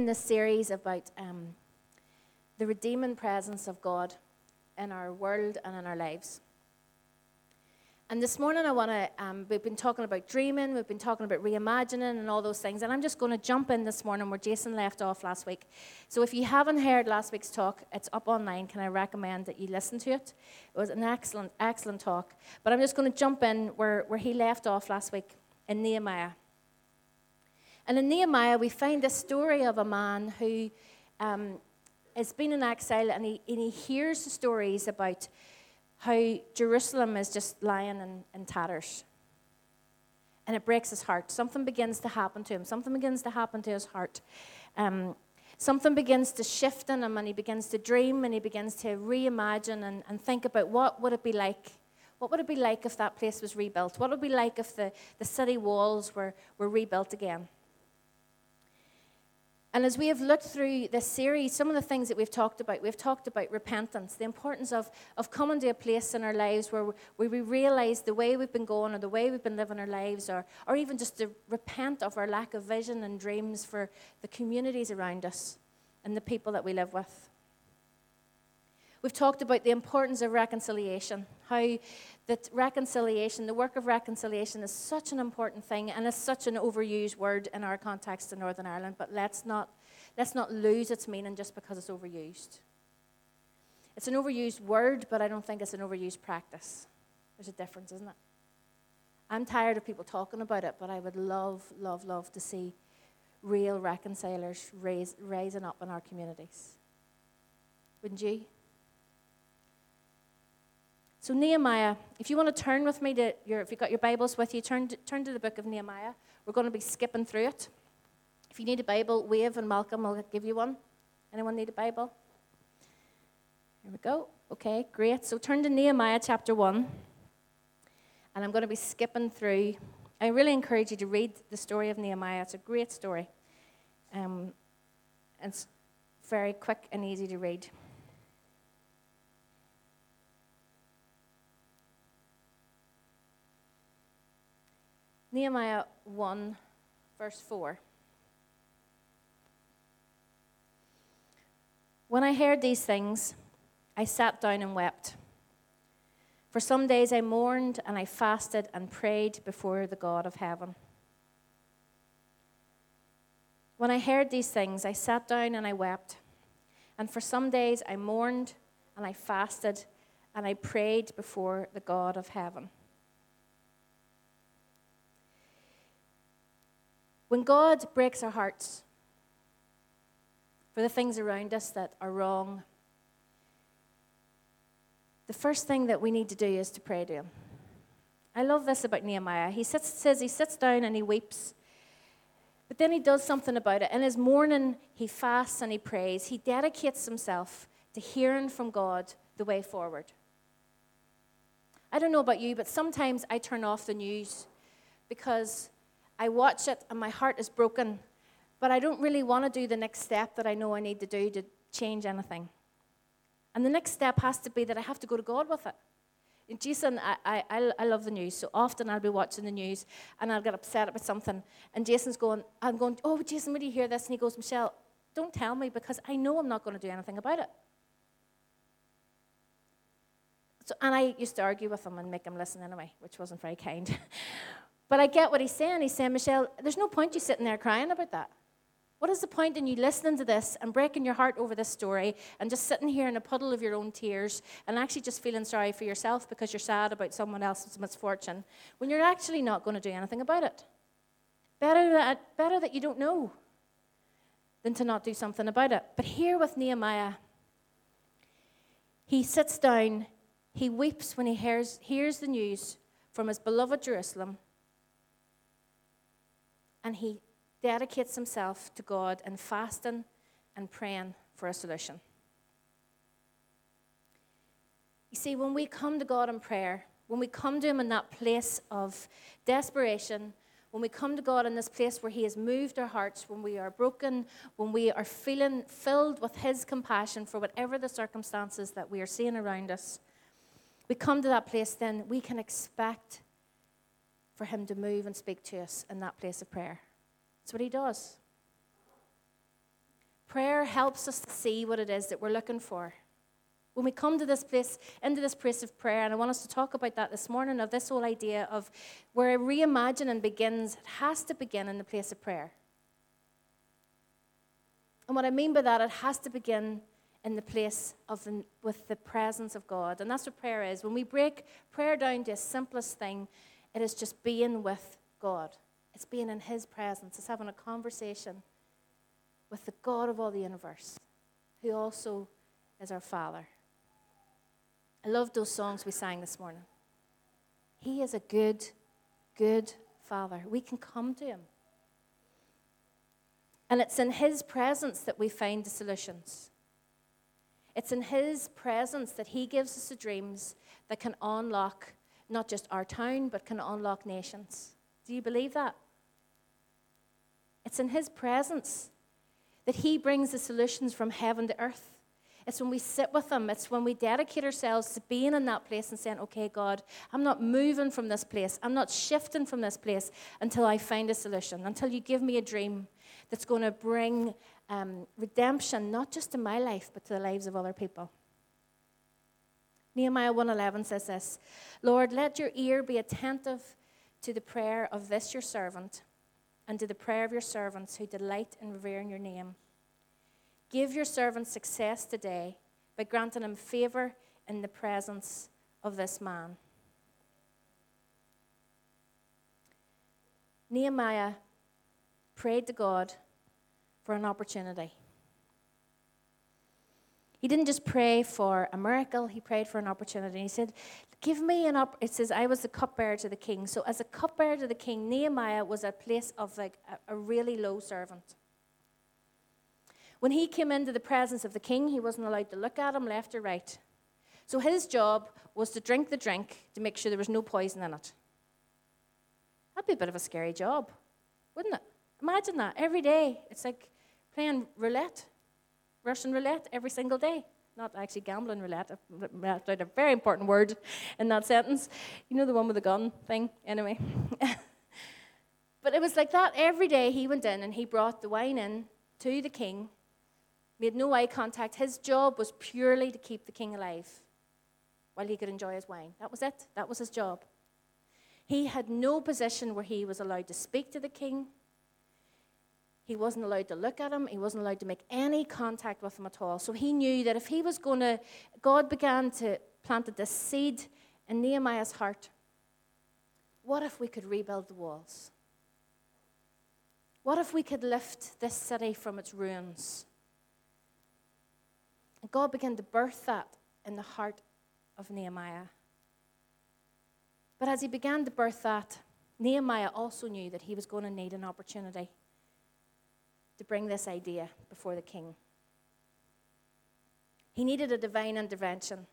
in this series about um, the redeeming presence of God in our world and in our lives. And this morning, I want to, um, we've been talking about dreaming, we've been talking about reimagining and all those things. And I'm just going to jump in this morning where Jason left off last week. So if you haven't heard last week's talk, it's up online. Can I recommend that you listen to it? It was an excellent, excellent talk. But I'm just going to jump in where, where he left off last week in Nehemiah. And in Nehemiah, we find the story of a man who um, has been in exile and he, and he hears the stories about how Jerusalem is just lying in, in tatters. And it breaks his heart. Something begins to happen to him. Something begins to happen to his heart. Um, something begins to shift in him, and he begins to dream, and he begins to reimagine and, and think about what would it be like. What would it be like if that place was rebuilt? What would it be like if the, the city walls were, were rebuilt again? And as we have looked through this series, some of the things that we've talked about, we've talked about repentance, the importance of, of coming to a place in our lives where, where we realize the way we've been going or the way we've been living our lives, or, or even just to repent of our lack of vision and dreams for the communities around us and the people that we live with. We've talked about the importance of reconciliation, how that reconciliation, the work of reconciliation, is such an important thing and is such an overused word in our context in Northern Ireland, but let's not, let's not lose its meaning just because it's overused. It's an overused word, but I don't think it's an overused practice. There's a difference, isn't it? I'm tired of people talking about it, but I would love, love, love to see real reconcilers raise, rising up in our communities. Wouldn't you? So, Nehemiah, if you want to turn with me to your, if you've got your Bibles with you, turn to, turn to the book of Nehemiah. We're going to be skipping through it. If you need a Bible, wave and Malcolm will give you one. Anyone need a Bible? Here we go. Okay, great. So, turn to Nehemiah chapter 1. And I'm going to be skipping through. I really encourage you to read the story of Nehemiah. It's a great story. Um, it's very quick and easy to read. Nehemiah 1, verse 4. When I heard these things, I sat down and wept. For some days I mourned and I fasted and prayed before the God of heaven. When I heard these things, I sat down and I wept. And for some days I mourned and I fasted and I prayed before the God of heaven. When God breaks our hearts for the things around us that are wrong, the first thing that we need to do is to pray to Him. I love this about Nehemiah. He sits, says he sits down and he weeps, but then he does something about it. In his mourning, he fasts and he prays. He dedicates himself to hearing from God the way forward. I don't know about you, but sometimes I turn off the news because I watch it and my heart is broken, but I don't really want to do the next step that I know I need to do to change anything. And the next step has to be that I have to go to God with it. And Jason, I, I, I love the news, so often I'll be watching the news and I'll get upset about something. And Jason's going, I'm going, oh, Jason, would you hear this? And he goes, Michelle, don't tell me because I know I'm not going to do anything about it. So, and I used to argue with him and make him listen anyway, which wasn't very kind. But I get what he's saying. He's saying, Michelle, there's no point you sitting there crying about that. What is the point in you listening to this and breaking your heart over this story and just sitting here in a puddle of your own tears and actually just feeling sorry for yourself because you're sad about someone else's misfortune when you're actually not going to do anything about it? Better that, better that you don't know than to not do something about it. But here with Nehemiah, he sits down, he weeps when he hears, hears the news from his beloved Jerusalem and he dedicates himself to God in fasting and praying for a solution. You see, when we come to God in prayer, when we come to Him in that place of desperation, when we come to God in this place where He has moved our hearts, when we are broken, when we are feeling filled with His compassion for whatever the circumstances that we are seeing around us, we come to that place, then we can expect for Him to move and speak to us in that place of prayer. That's what He does. Prayer helps us to see what it is that we're looking for. When we come to this place, into this place of prayer, and I want us to talk about that this morning, of this whole idea of where reimagining begins, it has to begin in the place of prayer. And what I mean by that, it has to begin in the place of the, with the presence of God. And that's what prayer is. When we break prayer down to its simplest thing, it is just being with God. It's being in His presence. It's having a conversation with the God of all the universe, who also is our Father. I love those songs we sang this morning. He is a good, good Father. We can come to Him. And it's in His presence that we find the solutions. It's in His presence that He gives us the dreams that can unlock not just our town, but can unlock nations. Do you believe that? It's in His presence that He brings the solutions from heaven to earth. It's when we sit with Him, it's when we dedicate ourselves to being in that place and saying, Okay, God, I'm not moving from this place, I'm not shifting from this place until I find a solution, until you give me a dream that's going to bring um, redemption, not just to my life, but to the lives of other people. Nehemiah 1:11 says this, Lord, let your ear be attentive to the prayer of this your servant and to the prayer of your servants who delight in revering your name. Give your servant success today by granting him favor in the presence of this man. Nehemiah prayed to God for an opportunity. He didn't just pray for a miracle, he prayed for an opportunity. He said, Give me an op. It says, I was the cupbearer to the king. So, as a cupbearer to the king, Nehemiah was a place of like a, a really low servant. When he came into the presence of the king, he wasn't allowed to look at him left or right. So, his job was to drink the drink to make sure there was no poison in it. That'd be a bit of a scary job, wouldn't it? Imagine that every day. It's like playing roulette, Russian roulette every single day. Not actually gambling roulette. I've left out a very important word in that sentence. You know the one with the gun thing? Anyway. but it was like that every day he went in and he brought the wine in to the king, made no eye contact. His job was purely to keep the king alive while he could enjoy his wine. That was it. That was his job. He had no position where he was allowed to speak to the king. He wasn't allowed to look at him. He wasn't allowed to make any contact with him at all. So he knew that if he was going to, God began to plant this seed in Nehemiah's heart. What if we could rebuild the walls? What if we could lift this city from its ruins? And God began to birth that in the heart of Nehemiah. But as he began to birth that, Nehemiah also knew that he was going to need an opportunity to bring this idea before the king. He needed a divine intervention.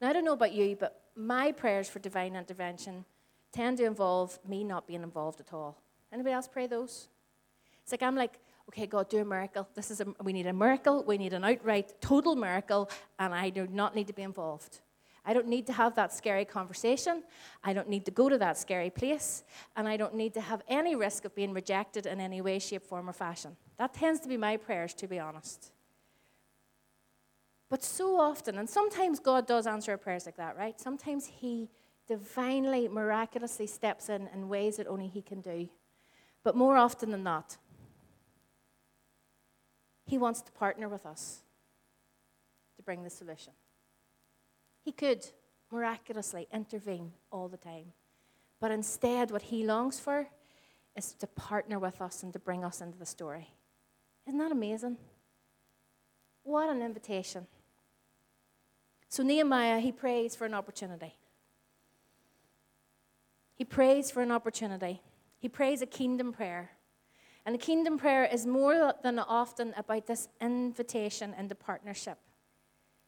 Now, I don't know about you, but my prayers for divine intervention tend to involve me not being involved at all. Anybody else pray those? It's like I'm like, okay, God, do a miracle. This is a, we need a miracle. We need an outright total miracle, and I do not need to be involved. I don't need to have that scary conversation. I don't need to go to that scary place. And I don't need to have any risk of being rejected in any way, shape, form, or fashion. That tends to be my prayers, to be honest. But so often, and sometimes God does answer our prayers like that, right? Sometimes He divinely, miraculously steps in in ways that only He can do. But more often than not, He wants to partner with us to bring the solution. He could miraculously intervene all the time. But instead, what he longs for is to partner with us and to bring us into the story. Isn't that amazing? What an invitation. So, Nehemiah, he prays for an opportunity. He prays for an opportunity. He prays a kingdom prayer. And a kingdom prayer is more than often about this invitation into partnership.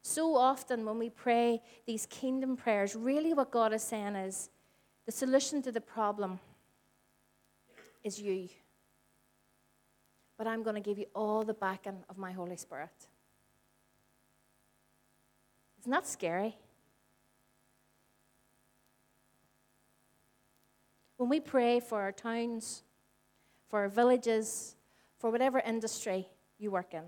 So often, when we pray these kingdom prayers, really what God is saying is the solution to the problem is you. But I'm going to give you all the backing of my Holy Spirit. Isn't that scary? When we pray for our towns, for our villages, for whatever industry you work in.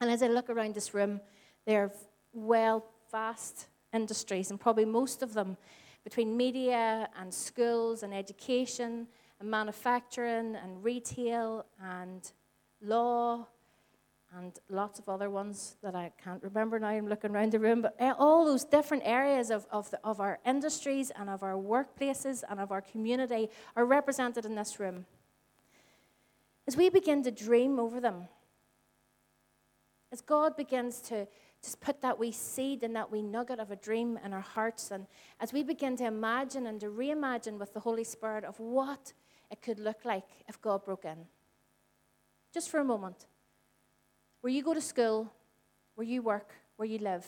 And as I look around this room, there are well, vast industries, and probably most of them between media and schools and education and manufacturing and retail and law and lots of other ones that I can't remember now. I'm looking around the room, but eh, all those different areas of, of, the, of our industries and of our workplaces and of our community are represented in this room. As we begin to dream over them, as God begins to just put that wee seed and that wee nugget of a dream in our hearts, and as we begin to imagine and to reimagine with the Holy Spirit of what it could look like if God broke in. Just for a moment where you go to school, where you work, where you live.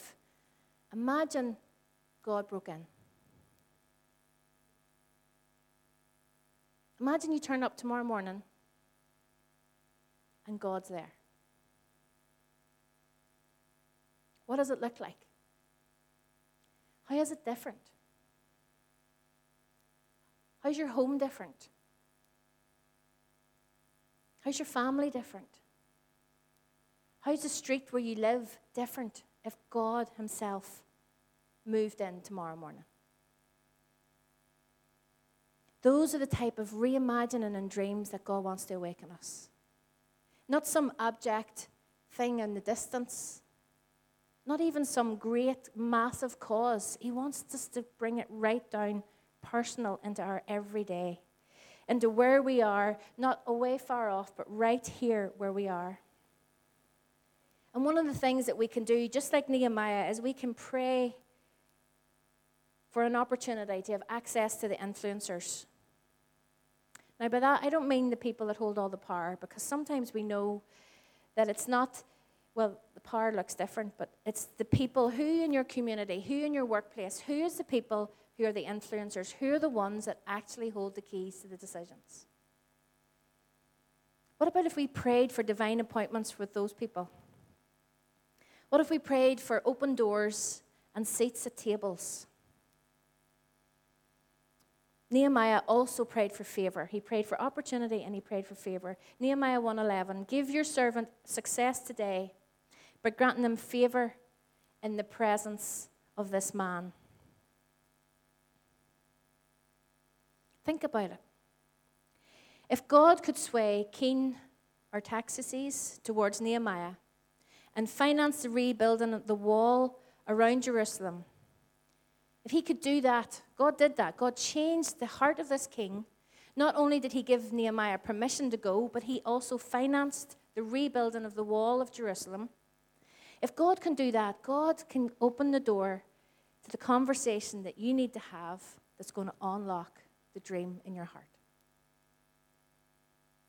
Imagine God broke in. Imagine you turn up tomorrow morning and God's there. What does it look like? How is it different? How's your home different? How's your family different? How's the street where you live different if God Himself moved in tomorrow morning? Those are the type of reimagining and dreams that God wants to awaken us. Not some abject thing in the distance, not even some great, massive cause. He wants us to bring it right down personal into our everyday, into where we are, not away far off, but right here where we are. And one of the things that we can do, just like Nehemiah, is we can pray for an opportunity to have access to the influencers. Now, by that, I don't mean the people that hold all the power, because sometimes we know that it's not, well, the power looks different, but it's the people who in your community, who in your workplace, who is the people who are the influencers, who are the ones that actually hold the keys to the decisions. What about if we prayed for divine appointments with those people? What if we prayed for open doors and seats at tables? Nehemiah also prayed for favor. He prayed for opportunity and he prayed for favor. Nehemiah 1:11, "Give your servant success today by granting him favor in the presence of this man." Think about it. If God could sway King Artaxerxes towards Nehemiah, and finance the rebuilding of the wall around Jerusalem. If he could do that, God did that. God changed the heart of this king. Not only did he give Nehemiah permission to go, but he also financed the rebuilding of the wall of Jerusalem. If God can do that, God can open the door to the conversation that you need to have that's going to unlock the dream in your heart.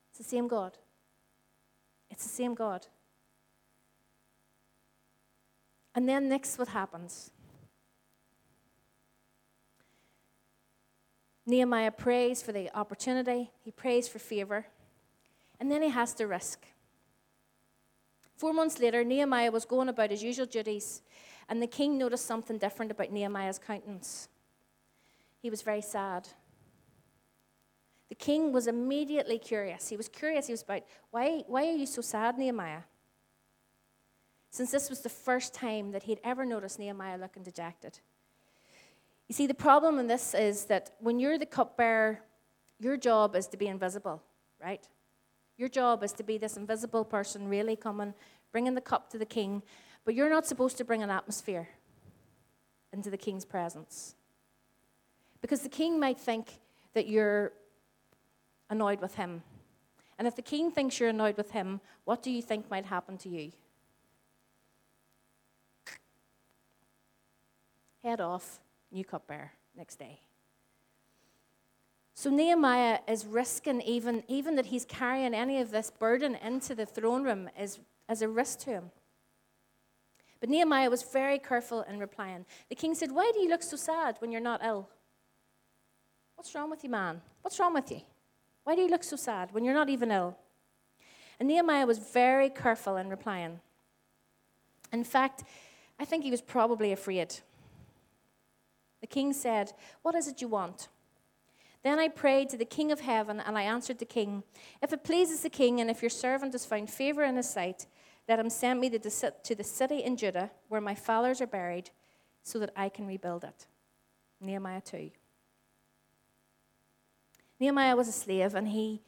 It's the same God. It's the same God. And then next, what happens? Nehemiah prays for the opportunity, he prays for favor, and then he has to risk. Four months later, Nehemiah was going about his usual duties, and the king noticed something different about Nehemiah's countenance. He was very sad. The king was immediately curious. He was curious. He was about, why, why are you so sad, Nehemiah? since this was the first time that he'd ever noticed Nehemiah looking dejected. You see, the problem in this is that when you're the cupbearer, your job is to be invisible, right? Your job is to be this invisible person really coming, bringing the cup to the king, but you're not supposed to bring an atmosphere into the king's presence. Because the king might think that you're annoyed with him. And if the king thinks you're annoyed with him, what do you think might happen to you? head off, new cupbearer next day. So Nehemiah is risking even, even that he's carrying any of this burden into the throne room is, as a risk to him. But Nehemiah was very careful in replying. The king said, Why do you look so sad when you're not ill? What's wrong with you, man? What's wrong with you? Why do you look so sad when you're not even ill? And Nehemiah was very careful in replying. In fact, I think he was probably afraid. The king said, What is it you want? Then I prayed to the King of heaven, and I answered the King, If it pleases the King, and if your servant has found favor in his sight, let him send me to the city in Judah where my fathers are buried, so that I can rebuild it. Nehemiah 2. Nehemiah was a slave, and he,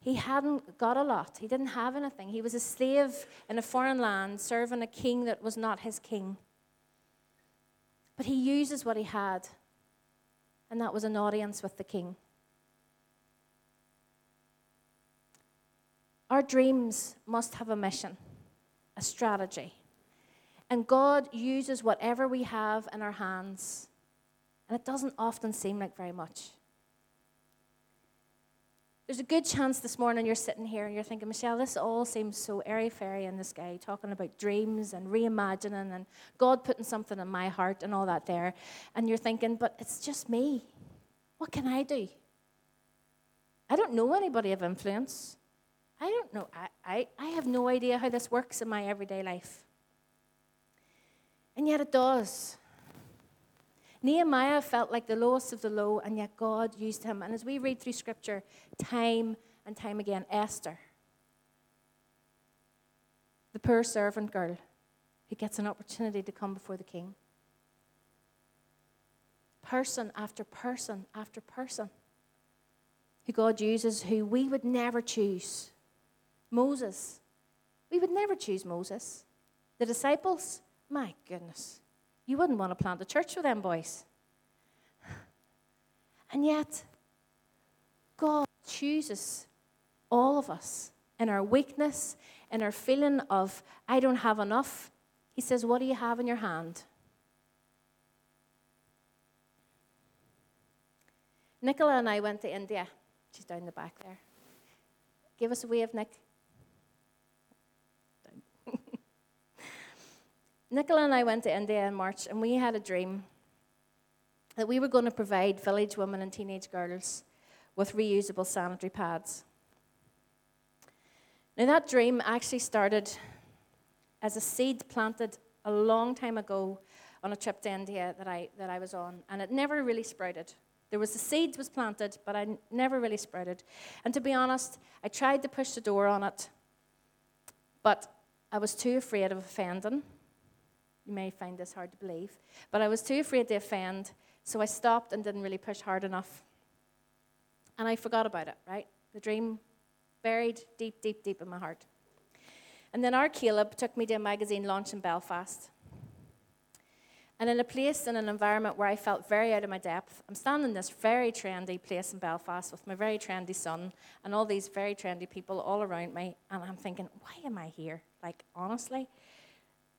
he hadn't got a lot. He didn't have anything. He was a slave in a foreign land, serving a king that was not his king. But he uses what he had and that was an audience with the king. Our dreams must have a mission, a strategy. And God uses whatever we have in our hands. And it doesn't often seem like very much. There's a good chance this morning you're sitting here and you're thinking, Michelle, this all seems so airy fairy in the sky, talking about dreams and reimagining and God putting something in my heart and all that there. And you're thinking, but it's just me. What can I do? I don't know anybody of influence. I don't know. I, I, I have no idea how this works in my everyday life. And yet it does. Nehemiah felt like the lowest of the low, and yet God used him. And as we read through scripture, time and time again, Esther, the poor servant girl who gets an opportunity to come before the king, person after person after person who God uses who we would never choose. Moses, we would never choose Moses. The disciples, my goodness. You wouldn't want to plant a church with them boys. And yet, God chooses all of us in our weakness, in our feeling of, I don't have enough. He says, What do you have in your hand? Nicola and I went to India. She's down the back there. Give us a wave, Nick. Nicola and I went to India in March, and we had a dream that we were going to provide village women and teenage girls with reusable sanitary pads. Now, that dream actually started as a seed planted a long time ago on a trip to India that I, that I was on, and it never really sprouted. There was the seed was planted, but I never really sprouted. And to be honest, I tried to push the door on it, but I was too afraid of offending you may find this hard to believe. But I was too afraid to offend, so I stopped and didn't really push hard enough. And I forgot about it, right? The dream buried deep, deep, deep in my heart. And then our Caleb took me to a magazine launch in Belfast. And in a place, in an environment where I felt very out of my depth, I'm standing in this very trendy place in Belfast with my very trendy son and all these very trendy people all around me. And I'm thinking, why am I here? Like, honestly?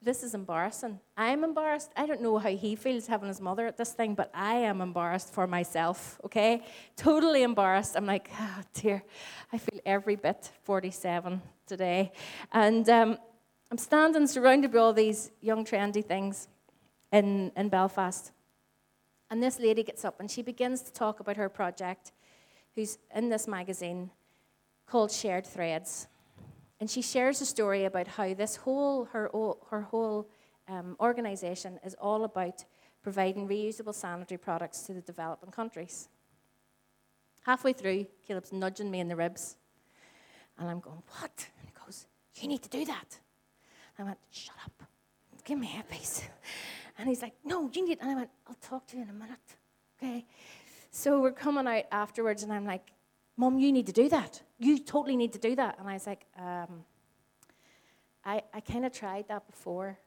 This is embarrassing. I'm embarrassed. I don't know how he feels having his mother at this thing, but I am embarrassed for myself, okay? Totally embarrassed. I'm like, oh dear, I feel every bit 47 today. And um, I'm standing surrounded by all these young, trendy things in, in Belfast. And this lady gets up and she begins to talk about her project, who's in this magazine called Shared Threads. And she shares a story about how this whole, her, her whole um, organization is all about providing reusable sanitary products to the developing countries. Halfway through, Caleb's nudging me in the ribs. And I'm going, What? And he goes, You need to do that. I went, Shut up. Give me a piece. And he's like, No, you need. And I went, I'll talk to you in a minute. Okay. So we're coming out afterwards, and I'm like, Mom, you need to do that. You totally need to do that. And I was like, um, I, I kind of tried that before.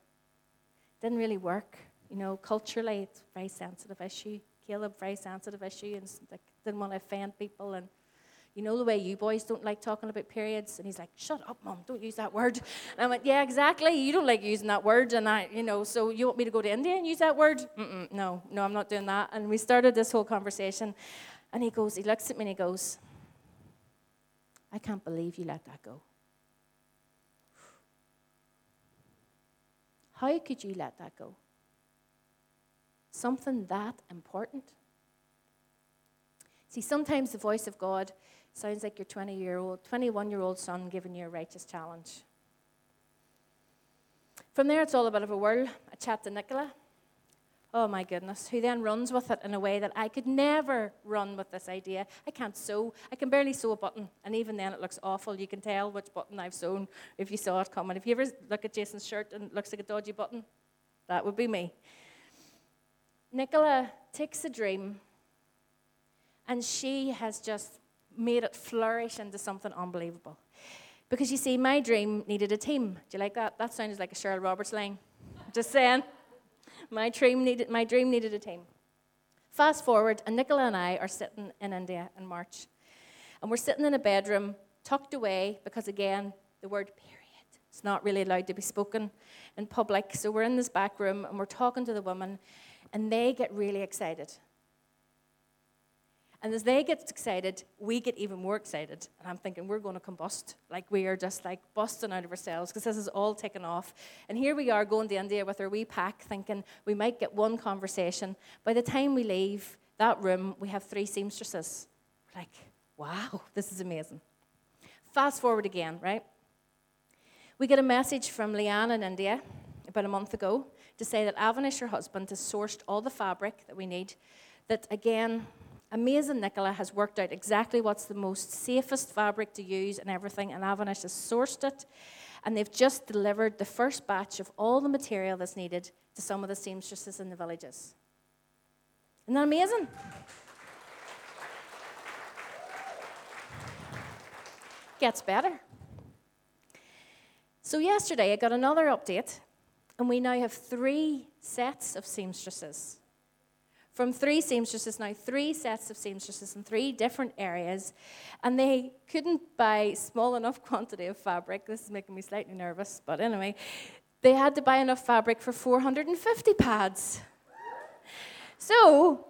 Didn't really work. You know, culturally, it's a very sensitive issue. Caleb, very sensitive issue, and like, didn't want to offend people. And you know the way you boys don't like talking about periods? And he's like, shut up, mom, don't use that word. And I went, yeah, exactly. You don't like using that word. And I, you know, so you want me to go to India and use that word? Mm-mm, no, no, I'm not doing that. And we started this whole conversation. And he goes, he looks at me and he goes, I can't believe you let that go. How could you let that go? Something that important? See, sometimes the voice of God sounds like your 20 year old, 21 year old son giving you a righteous challenge. From there, it's all a bit of a whirl. I chat to Nicola. Oh my goodness, who then runs with it in a way that I could never run with this idea. I can't sew. I can barely sew a button, and even then it looks awful. You can tell which button I've sewn if you saw it coming. If you ever look at Jason's shirt and it looks like a dodgy button, that would be me. Nicola takes a dream, and she has just made it flourish into something unbelievable. Because you see, my dream needed a team. Do you like that? That sounds like a Cheryl Roberts line. Just saying. My dream needed, my dream needed a team. Fast forward, and Nicola and I are sitting in India in March. And we're sitting in a bedroom, tucked away, because again, the word period is not really allowed to be spoken in public. So we're in this back room and we're talking to the women, and they get really excited. And as they get excited, we get even more excited. And I'm thinking, we're going to combust. Like we are just like busting out of ourselves because this is all taken off. And here we are going to India with our wee pack, thinking we might get one conversation. By the time we leave that room, we have three seamstresses. We're like, wow, this is amazing. Fast forward again, right? We get a message from Leanne in India about a month ago to say that Avanish, her husband, has sourced all the fabric that we need. That again, Amazing Nicola has worked out exactly what's the most safest fabric to use and everything, and Avanish has sourced it. And they've just delivered the first batch of all the material that's needed to some of the seamstresses in the villages. Isn't that amazing? Gets better. So, yesterday I got another update, and we now have three sets of seamstresses from three seamstresses now, three sets of seamstresses in three different areas, and they couldn't buy small enough quantity of fabric. This is making me slightly nervous, but anyway, they had to buy enough fabric for 450 pads. So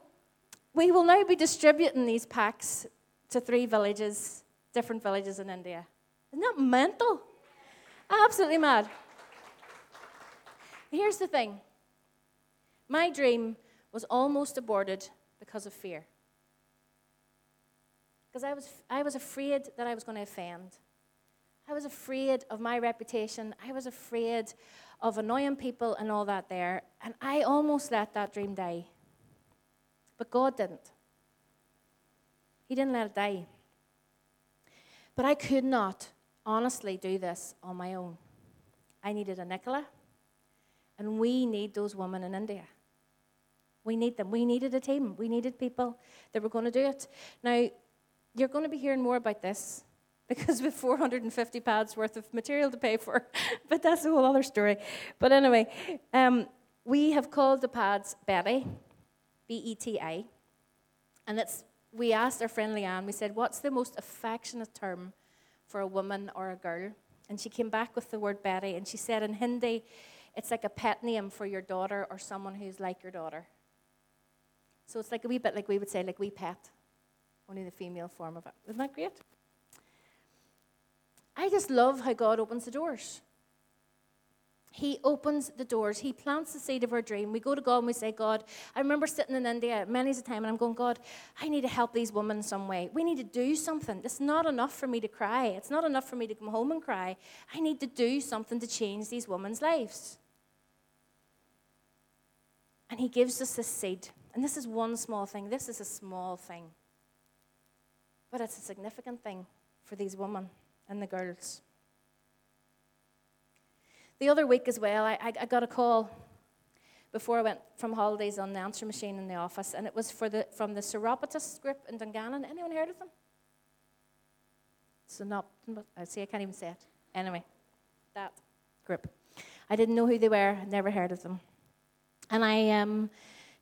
we will now be distributing these packs to three villages, different villages in India. Isn't that mental? Absolutely mad. Here's the thing my dream was almost aborted because of fear. Because I was, I was afraid that I was going to offend. I was afraid of my reputation. I was afraid of annoying people and all that there. And I almost let that dream die. But God didn't. He didn't let it die. But I could not honestly do this on my own. I needed a Nicola, and we need those women in India. We need them. We needed a team. We needed people that were going to do it. Now, you're going to be hearing more about this because with 450 pads worth of material to pay for, but that's a whole other story. But anyway, um, we have called the pads Beti, B E T I, and it's, we asked our friend Leanne, we said, what's the most affectionate term for a woman or a girl? And she came back with the word Beti, and she said in Hindi, it's like a pet name for your daughter or someone who's like your daughter. So it's like a wee bit like we would say, like wee pet, only the female form of it. Isn't that great? I just love how God opens the doors. He opens the doors. He plants the seed of our dream. We go to God and we say, God, I remember sitting in India many a time and I'm going, God, I need to help these women some way. We need to do something. It's not enough for me to cry. It's not enough for me to come home and cry. I need to do something to change these women's lives. And He gives us this seed. And this is one small thing. This is a small thing. But it's a significant thing for these women and the girls. The other week as well, I, I, got a call before I went from holidays on the answer machine in the office, and it was for the, from the Seropatus group in Dungannon. Anyone heard of them? So not, I see, I can't even say it. Anyway, that group. I didn't know who they were, never heard of them. And I um,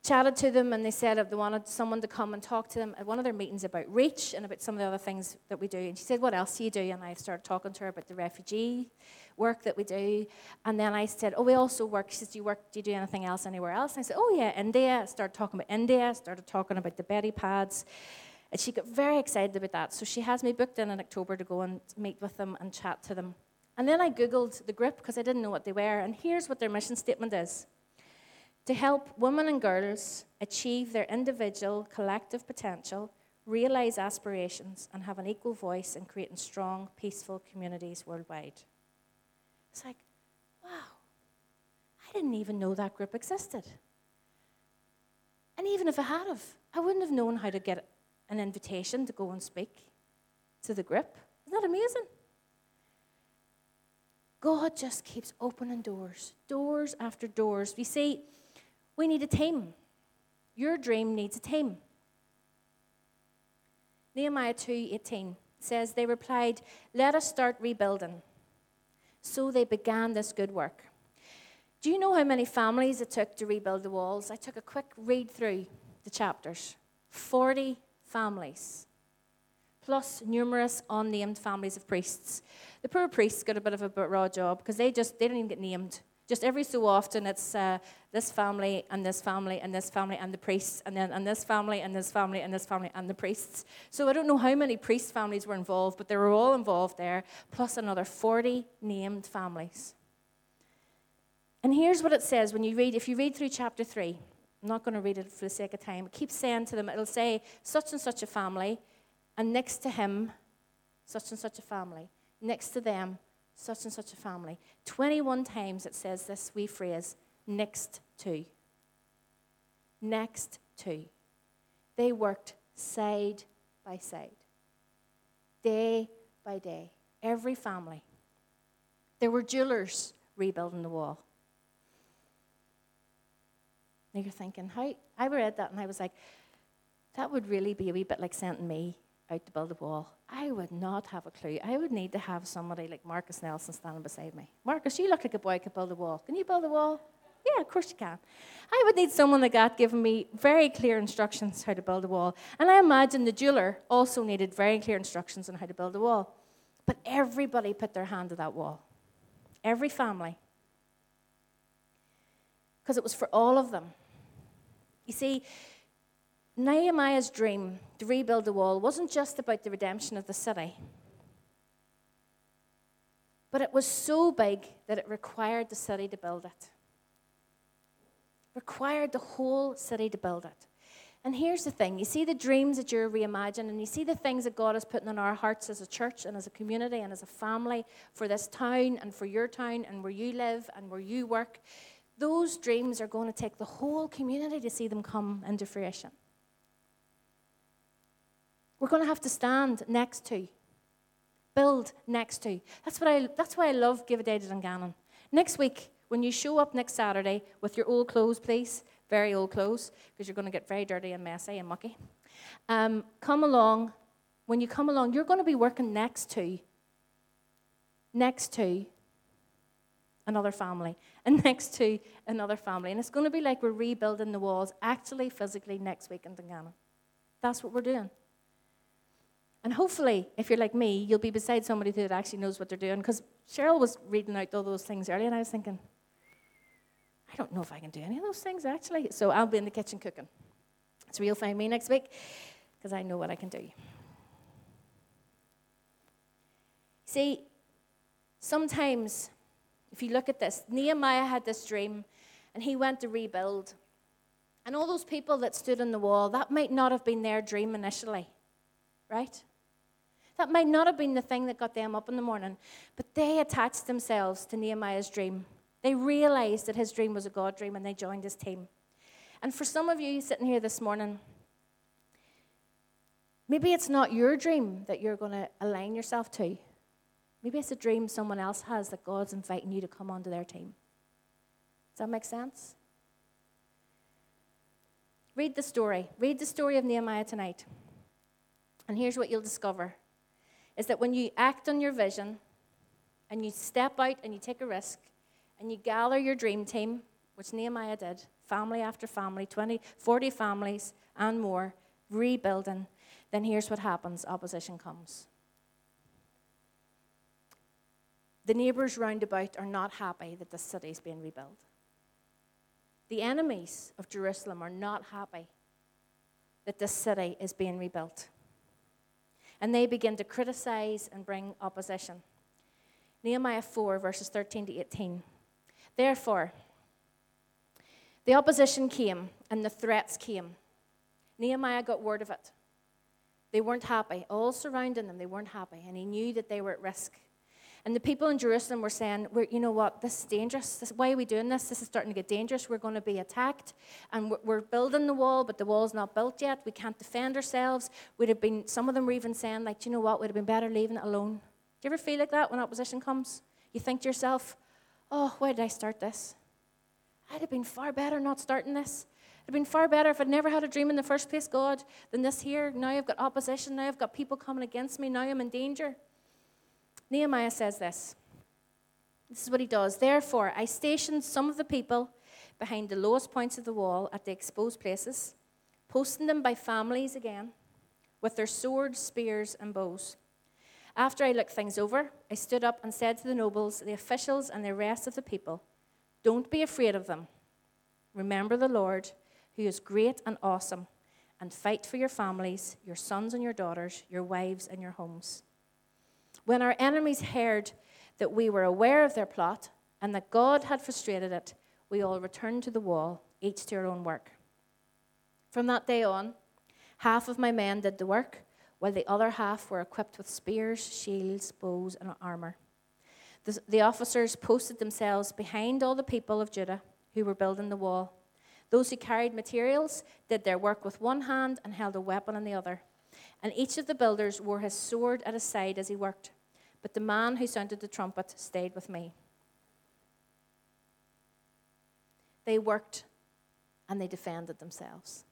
chatted to them and they said they wanted someone to come and talk to them at one of their meetings about reach and about some of the other things that we do. And she said, What else do you do? And I started talking to her about the refugee work that we do. And then I said, Oh, we also work. She says, Do you work? Do you do anything else anywhere else? And I said, Oh, yeah, India. I started talking about India, I started talking about the Beti pads. And she got very excited about that. So she has me booked in in October to go and meet with them and chat to them. And then I Googled the group because I didn't know what they were. And here's what their mission statement is to help women and girls achieve their individual, collective potential, realize aspirations, and have an equal voice in creating strong, peaceful communities worldwide. It's like, wow, I didn't even know that group existed. And even if I had have, I wouldn't have known how to get an invitation to go and speak to the group. Isn't that amazing? God just keeps opening doors, doors after doors. We see, we need a team. Your dream needs a team. Nehemiah 2:18 says they replied, "Let us start rebuilding." So they began this good work. Do you know how many families it took to rebuild the walls? I took a quick read through the chapters. 40 families, plus numerous unnamed families of priests. The poor priests got a bit of a raw job because they just they don't even get named. Just every so often, it's uh, this family and this family and this family and the priests, and then and this family and this family and this family and the priests. So I don't know how many priest families were involved, but they were all involved there, plus another 40 named families. And here's what it says when you read, if you read through chapter 3, I'm not going to read it for the sake of time. It keeps saying to them, it'll say, such and such a family, and next to him, such and such a family. Next to them, such and such a family. 21 times it says this wee phrase, next to. Next to. They worked side by side, day by day, every family. There were jewelers rebuilding the wall. Now you're thinking, how? I read that and I was like, that would really be a wee bit like sending me out to build a wall. I would not have a clue. I would need to have somebody like Marcus Nelson standing beside me. Marcus, you look like a boy could build a wall. Can you build a wall? Yeah, of course you can. I would need someone like that giving me very clear instructions how to build a wall. And I imagine the jeweler also needed very clear instructions on how to build a wall. But everybody put their hand to that wall. Every family. Because it was for all of them. You see, Nehemiah's dream to rebuild the wall wasn't just about the redemption of the city, but it was so big that it required the city to build it. Required the whole city to build it. And here's the thing you see the dreams that you're reimagining, and you see the things that God is putting in our hearts as a church and as a community and as a family for this town and for your town and where you live and where you work. Those dreams are going to take the whole community to see them come into fruition. We're going to have to stand next to, build next to. That's, what I, that's why I love Give a Day to Dungannon. Next week, when you show up next Saturday with your old clothes, please, very old clothes, because you're going to get very dirty and messy and mucky, um, come along. When you come along, you're going to be working next to, next to another family, and next to another family. And it's going to be like we're rebuilding the walls, actually, physically, next week in Dungannon. That's what we're doing. And hopefully, if you're like me, you'll be beside somebody that actually knows what they're doing. Because Cheryl was reading out all those things earlier, and I was thinking, I don't know if I can do any of those things actually. So I'll be in the kitchen cooking. So you'll find me next week because I know what I can do. See, sometimes if you look at this, Nehemiah had this dream and he went to rebuild. And all those people that stood on the wall, that might not have been their dream initially, right? That might not have been the thing that got them up in the morning, but they attached themselves to Nehemiah's dream. They realized that his dream was a God dream and they joined his team. And for some of you sitting here this morning, maybe it's not your dream that you're going to align yourself to. Maybe it's a dream someone else has that God's inviting you to come onto their team. Does that make sense? Read the story. Read the story of Nehemiah tonight. And here's what you'll discover is that when you act on your vision and you step out and you take a risk and you gather your dream team, which Nehemiah did, family after family, 20, 40 families and more, rebuilding, then here's what happens opposition comes. The neighbours round about are not happy that the city is being rebuilt. The enemies of Jerusalem are not happy that this city is being rebuilt and they begin to criticize and bring opposition. Nehemiah 4, verses 13 to 18. Therefore, the opposition came and the threats came. Nehemiah got word of it. They weren't happy. All surrounding them, they weren't happy. And he knew that they were at risk. And the people in Jerusalem were saying, we're, you know what, this is dangerous. This, why are we doing this? This is starting to get dangerous. We're going to be attacked. And we're, we're building the wall, but the wall's not built yet. We can't defend ourselves. We'd have been, some of them were even saying, like, you know what, we'd have been better leaving it alone. Do you ever feel like that when opposition comes? You think to yourself, oh, why did I start this? I'd have been far better not starting this. It'd have been far better if I'd never had a dream in the first place, God, than this here. Now I've got opposition. Now I've got people coming against me. Now I'm in danger. Nehemiah says this. This is what he does. Therefore, I stationed some of the people behind the lowest points of the wall at the exposed places, posting them by families again, with their swords, spears, and bows. After I looked things over, I stood up and said to the nobles, the officials, and the rest of the people, Don't be afraid of them. Remember the Lord, who is great and awesome, and fight for your families, your sons and your daughters, your wives and your homes. When our enemies heard that we were aware of their plot and that God had frustrated it, we all returned to the wall, each to our own work. From that day on, half of my men did the work, while the other half were equipped with spears, shields, bows, and armor. The, the officers posted themselves behind all the people of Judah who were building the wall. Those who carried materials did their work with one hand and held a weapon in the other. And each of the builders wore his sword at his side as he worked. But the man who sounded the trumpet stayed with me. They worked and they defended themselves.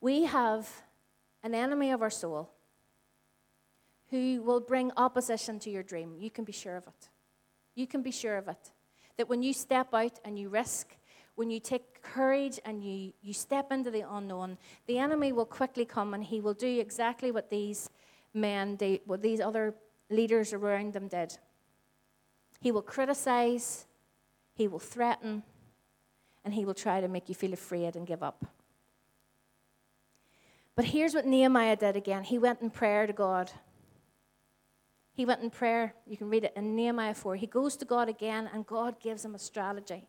We have an enemy of our soul who will bring opposition to your dream. You can be sure of it. You can be sure of it. That when you step out and you risk, when you take courage and you, you step into the unknown, the enemy will quickly come and he will do exactly what these men, they, what these other leaders around them did. He will criticize, he will threaten, and he will try to make you feel afraid and give up. But here's what Nehemiah did again he went in prayer to God. He went in prayer. You can read it in Nehemiah 4. He goes to God again, and God gives him a strategy.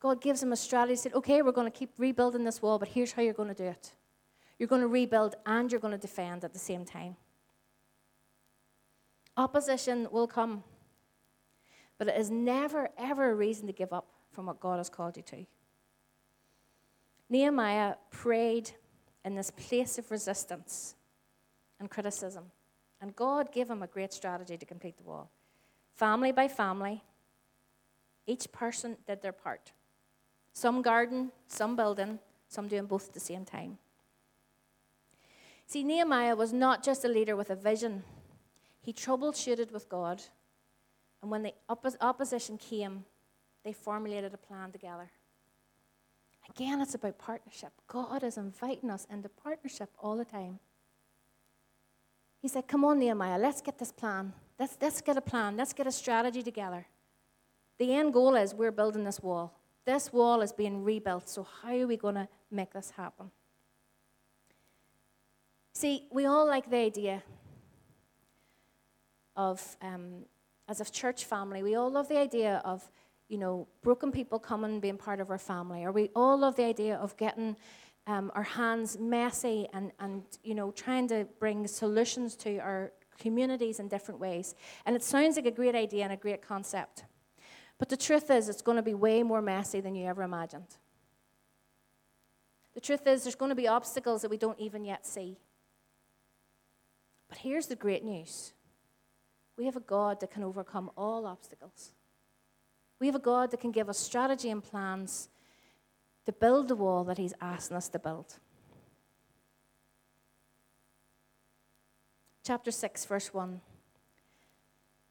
God gives him a strategy. He said, Okay, we're going to keep rebuilding this wall, but here's how you're going to do it. You're going to rebuild and you're going to defend at the same time. Opposition will come, but it is never, ever a reason to give up from what God has called you to. Nehemiah prayed in this place of resistance and criticism, and God gave him a great strategy to complete the wall. Family by family, each person did their part. Some garden, some building, some doing both at the same time. See, Nehemiah was not just a leader with a vision he troubleshooted with God, and when the opposition came, they formulated a plan together. Again, it's about partnership. God is inviting us into partnership all the time. He said, Come on, Nehemiah, let's get this plan. Let's, let's get a plan. Let's get a strategy together. The end goal is we're building this wall. This wall is being rebuilt, so how are we going to make this happen? See, we all like the idea of, um, as a church family, we all love the idea of, you know, broken people coming and being part of our family. Or we all love the idea of getting um, our hands messy and, and, you know, trying to bring solutions to our communities in different ways. And it sounds like a great idea and a great concept. But the truth is, it's going to be way more messy than you ever imagined. The truth is, there's going to be obstacles that we don't even yet see. But here's the great news we have a God that can overcome all obstacles. We have a God that can give us strategy and plans to build the wall that He's asking us to build. Chapter 6, verse 1.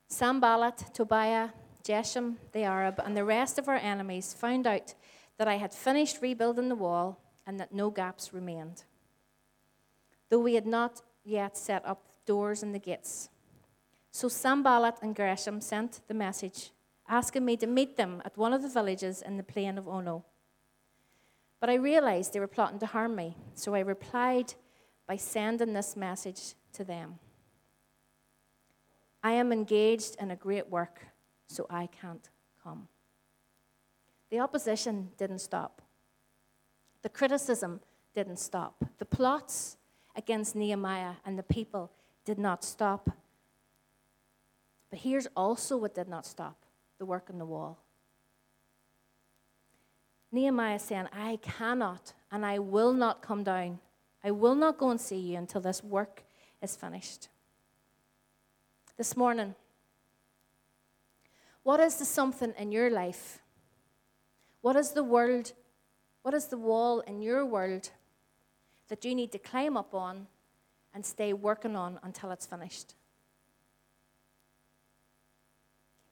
Sanballat, Tobiah, Geshem the Arab, and the rest of our enemies found out that I had finished rebuilding the wall and that no gaps remained, though we had not yet set up doors and the gates. So Sanballat and Geshem sent the message, asking me to meet them at one of the villages in the plain of Ono. But I realized they were plotting to harm me, so I replied by sending this message to them. I am engaged in a great work, so I can't come. The opposition didn't stop, the criticism didn't stop, the plots against Nehemiah and the people did not stop. But here's also what did not stop the work on the wall. Nehemiah saying, I cannot and I will not come down. I will not go and see you until this work is finished. This morning, what is the something in your life? What is the world? What is the wall in your world that you need to climb up on and stay working on until it's finished?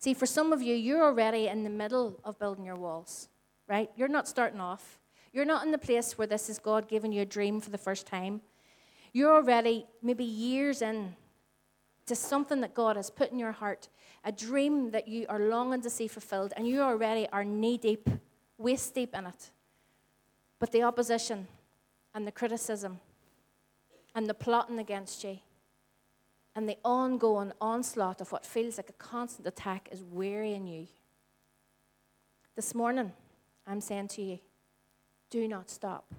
See, for some of you, you're already in the middle of building your walls right? You're not starting off. You're not in the place where this is God giving you a dream for the first time. You're already maybe years in to something that God has put in your heart, a dream that you are longing to see fulfilled, and you already are knee deep, waist deep in it. But the opposition and the criticism and the plotting against you and the ongoing onslaught of what feels like a constant attack is wearying you. This morning, I'm saying to you, do not stop.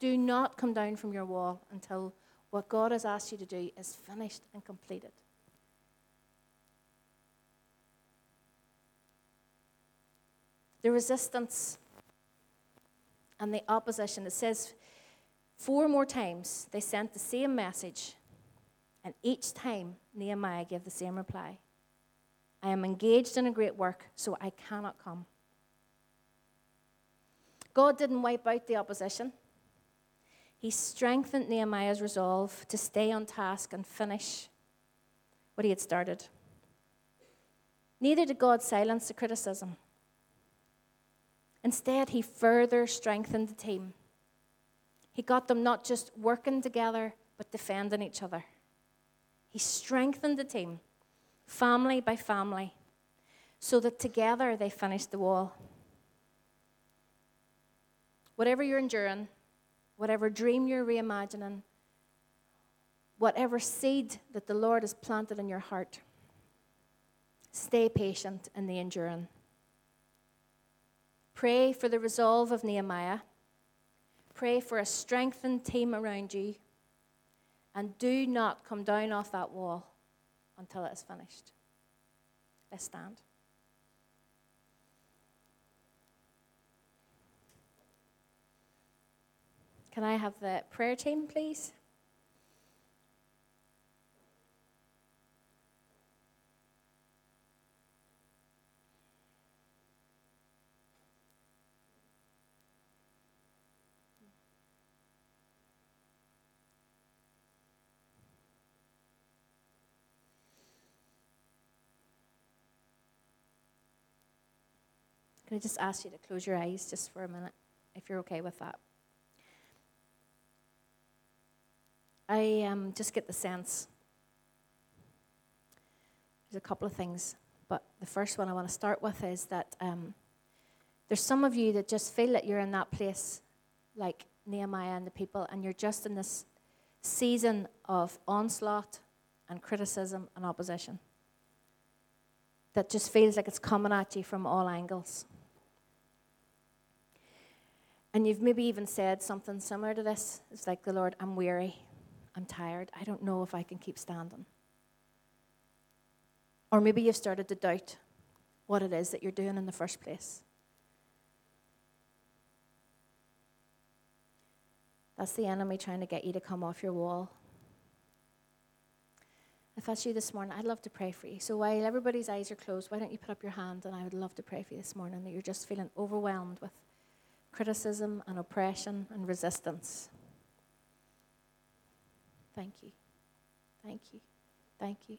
Do not come down from your wall until what God has asked you to do is finished and completed. The resistance and the opposition, it says four more times they sent the same message, and each time Nehemiah gave the same reply I am engaged in a great work, so I cannot come. God didn't wipe out the opposition. He strengthened Nehemiah's resolve to stay on task and finish what he had started. Neither did God silence the criticism. Instead, he further strengthened the team. He got them not just working together, but defending each other. He strengthened the team, family by family, so that together they finished the wall. Whatever you're enduring, whatever dream you're reimagining, whatever seed that the Lord has planted in your heart, stay patient in the enduring. Pray for the resolve of Nehemiah. Pray for a strengthened team around you. And do not come down off that wall until it is finished. Let's stand. Can I have the prayer team, please? Can I just ask you to close your eyes just for a minute, if you're okay with that? I um, just get the sense there's a couple of things, but the first one I want to start with is that um, there's some of you that just feel that you're in that place, like Nehemiah and the people, and you're just in this season of onslaught and criticism and opposition that just feels like it's coming at you from all angles. And you've maybe even said something similar to this. It's like, the Lord, I'm weary. I'm tired. I don't know if I can keep standing. Or maybe you've started to doubt what it is that you're doing in the first place. That's the enemy trying to get you to come off your wall. If that's you this morning, I'd love to pray for you. So while everybody's eyes are closed, why don't you put up your hand and I would love to pray for you this morning that you're just feeling overwhelmed with criticism and oppression and resistance. Thank you. Thank you. Thank you.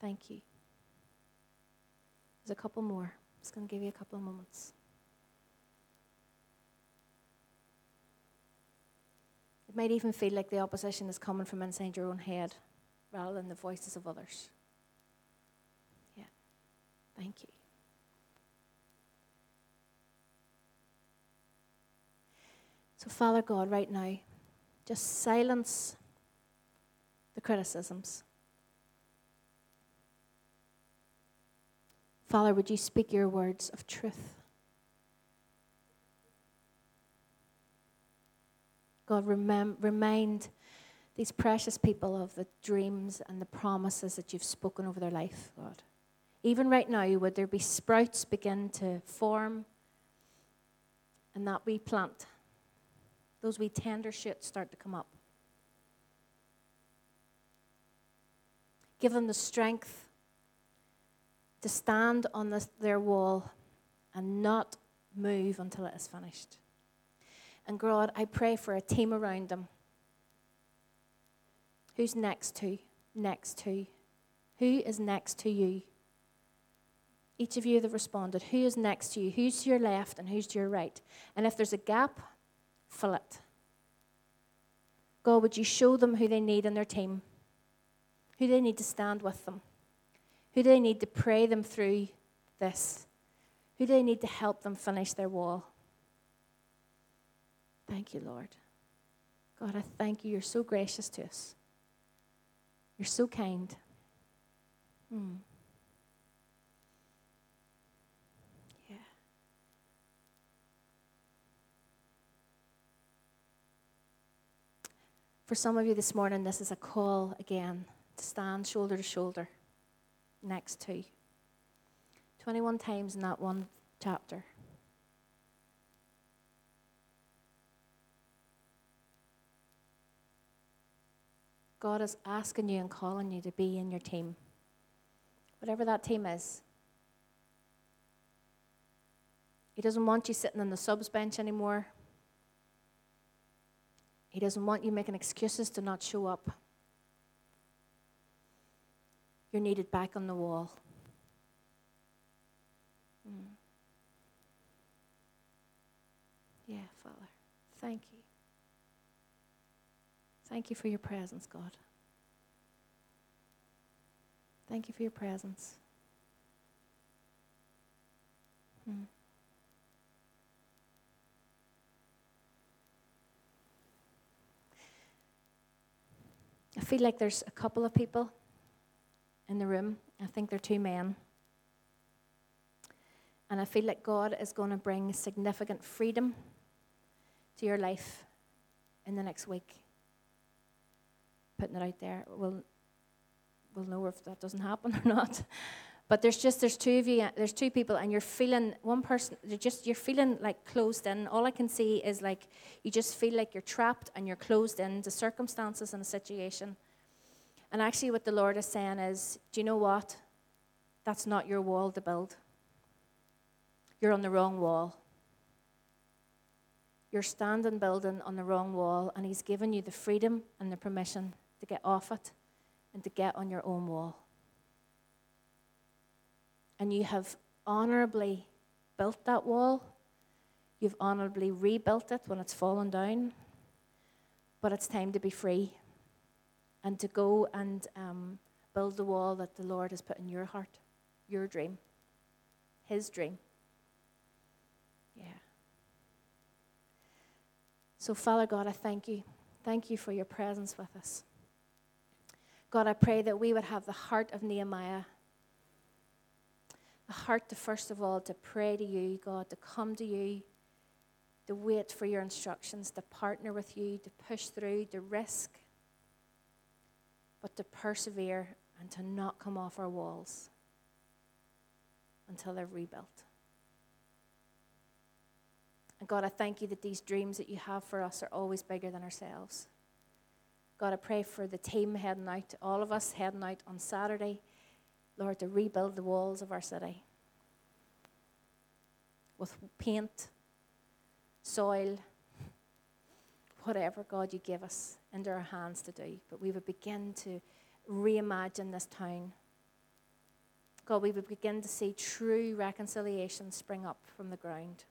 Thank you. There's a couple more. I'm just going to give you a couple of moments. It might even feel like the opposition is coming from inside your own head rather than the voices of others. Yeah. Thank you. So, Father God, right now, just silence the criticisms. Father, would you speak your words of truth? God, remem- remind these precious people of the dreams and the promises that you've spoken over their life, God. Even right now, would there be sprouts begin to form and that we plant, those wee tender shoots start to come up? Give them the strength to stand on this, their wall and not move until it is finished. And God, I pray for a team around them. Who's next to? Next to? Who is next to you? Each of you that responded, who is next to you? Who's to your left and who's to your right? And if there's a gap, fill it. God, would you show them who they need in their team? Who they need to stand with them? Who do they need to pray them through this? Who do they need to help them finish their wall? Thank you, Lord. God, I thank you. You're so gracious to us. You're so kind. Hmm. For some of you this morning, this is a call again to stand shoulder to shoulder next to. 21 times in that one chapter. God is asking you and calling you to be in your team, whatever that team is. He doesn't want you sitting on the subs bench anymore. He doesn't want you making excuses to not show up. You're needed back on the wall. Mm. Yeah, Father. Thank you. Thank you for your presence, God. Thank you for your presence. Hmm. I feel like there's a couple of people in the room. I think they're two men. And I feel like God is going to bring significant freedom to your life in the next week. Putting it out there. We'll, we'll know if that doesn't happen or not. But there's just there's two of you, there's two people, and you're feeling one person. You're just you're feeling like closed in. All I can see is like you just feel like you're trapped and you're closed in to circumstances and a situation. And actually, what the Lord is saying is, do you know what? That's not your wall to build. You're on the wrong wall. You're standing building on the wrong wall, and He's given you the freedom and the permission to get off it and to get on your own wall. And you have honorably built that wall. You've honorably rebuilt it when it's fallen down. But it's time to be free and to go and um, build the wall that the Lord has put in your heart, your dream, His dream. Yeah. So, Father God, I thank you. Thank you for your presence with us. God, I pray that we would have the heart of Nehemiah. The heart to, first of all, to pray to you, God, to come to you, to wait for your instructions, to partner with you, to push through, to risk, but to persevere and to not come off our walls until they're rebuilt. And God, I thank you that these dreams that you have for us are always bigger than ourselves. God, I pray for the team heading out, all of us heading out on Saturday, Lord, to rebuild the walls of our city with paint, soil, whatever, God, you give us into our hands to do. But we would begin to reimagine this town. God, we would begin to see true reconciliation spring up from the ground.